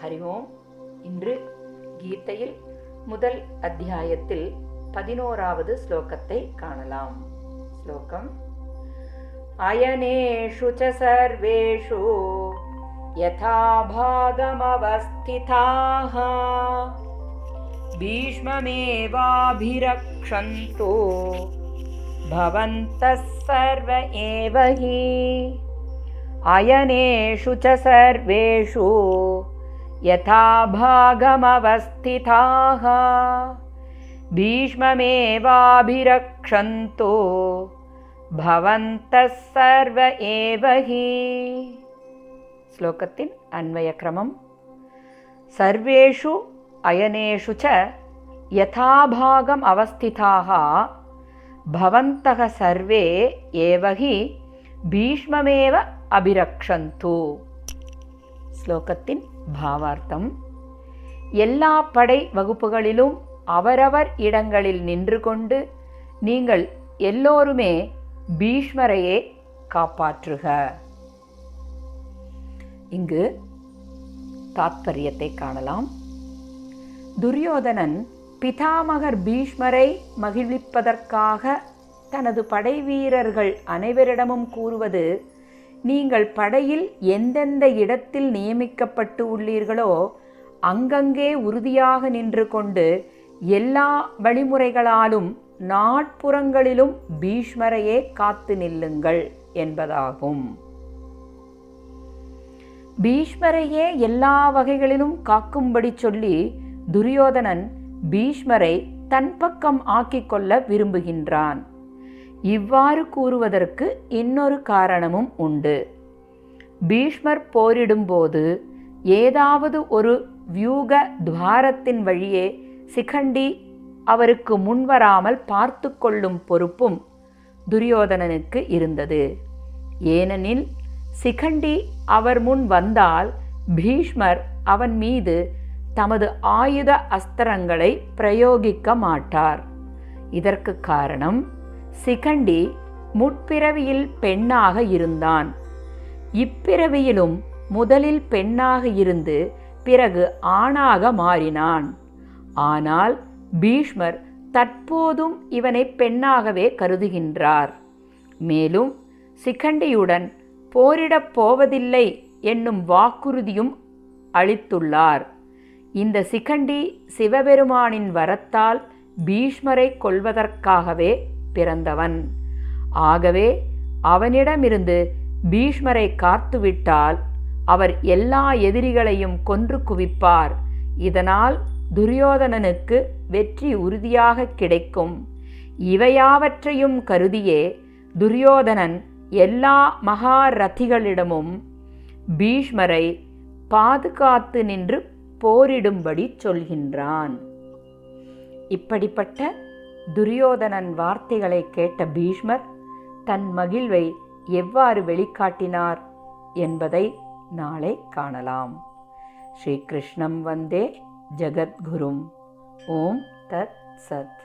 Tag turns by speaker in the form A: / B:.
A: ஹரி ஓம் இன்று கீதையில் முதல் அத்தியாயத்தில் பதினோராவது ஸ்லோகத்தை காணலாம் ஸ்லோகம் அயனேஷு ச சர்வேஷு யதா பாகமவஸ்திதாः भीष्ममेवाभिरक्षन्तु भवन्तः सर्व एव हि अयनेषु च सर्वेषु यथा भागमवस्थिताः भीष्ममेवाभिरक्षन्तो। भवन्तः सर्व एव हि। श्लोकस्य अन्वयक्रमं सर्वेषु अयनेषु च यथाभागमवस्थिताः भवन्तः सर्वे एव हि भीष्ममेव अभिरक्षन्तु। श्लोकतिन् பாவார்த்தம். எல்லா படை வகுப்புகளிலும் அவரவர் இடங்களில் நின்று கொண்டு நீங்கள் எல்லோருமே பீஷ்மரையே காப்பாற்றுக. இங்கு தாத்பரியத்தை காணலாம். துரியோதனன் பிதாமகர் பீஷ்மரை மகிழ்விப்பதற்காக தனது படை வீரர்கள் அனைவரிடமும் கூறுவது நீங்கள் படையில் எந்தெந்த இடத்தில் நியமிக்கப்பட்டு உள்ளீர்களோ அங்கங்கே உறுதியாக நின்று கொண்டு எல்லா வழிமுறைகளாலும் நாட்புறங்களிலும் பீஷ்மரையே காத்து நில்லுங்கள் என்பதாகும். பீஷ்மரையே எல்லா வகைகளிலும் காக்கும்படி சொல்லி துரியோதனன் பீஷ்மரை தன் பக்கம் ஆக்கிக் கொள்ள விரும்புகின்றான். இவ்வாறு கூறுவதற்கு இன்னொரு காரணமும் உண்டு. பீஷ்மர் போரிடும்போது ஏதாவது ஒரு வியூக துவாரத்தின் வழியே சிகண்டி அவருக்கு முன்வராமல் பார்த்து கொள்ளும் பொறுப்பும் துரியோதனனுக்கு இருந்தது. ஏனெனில் சிகண்டி அவர் முன் வந்தால் பீஷ்மர் அவன் மீது தமது ஆயுத அஸ்திரங்களை பிரயோகிக்க மாட்டார். இதற்கு காரணம் சிகண்டி முற்பிறவியில் பெண்ணாக இருந்தான். இப்பிறவியிலும் முதலில் பெண்ணாக இருந்து பிறகு ஆணாக மாறினான். ஆனால் பீஷ்மர் தற்போதும் இவனை பெண்ணாகவே கருதுகின்றார். மேலும் சிகண்டியுடன் போரிடப் போவதில்லை என்னும் வாக்குறுதியும் அளித்துள்ளார். இந்த சிகண்டி சிவபெருமானின் வரத்தால் பீஷ்மரை கொள்வதற்காகவே பிறந்தவன். ஆகவே அவனிடமிருந்து பீஷ்மரை காத்துவிட்டால் அவர் எல்லா எதிரிகளையும் கொன்று குவிப்பார். இதனால் துரியோதனனுக்கு வெற்றி உறுதியாக கிடைக்கும். இவையாவற்றையும் கருதியே துரியோதனன் எல்லா மகாரதிகளிடமும் பீஷ்மரை பாதுகாத்து நின்று போரிடும்படி சொல்கின்றான். இப்படிப்பட்ட துரியோதனன் வார்த்தைகளை கேட்ட பீஷ்மர் தன் மகிழ்வை எவ்வாறு வெளிக்காட்டினார் என்பதை நாளை காணலாம். ஸ்ரீகிருஷ்ணம் வந்தே ஜகத்குரும். ஓம் தத் சத்.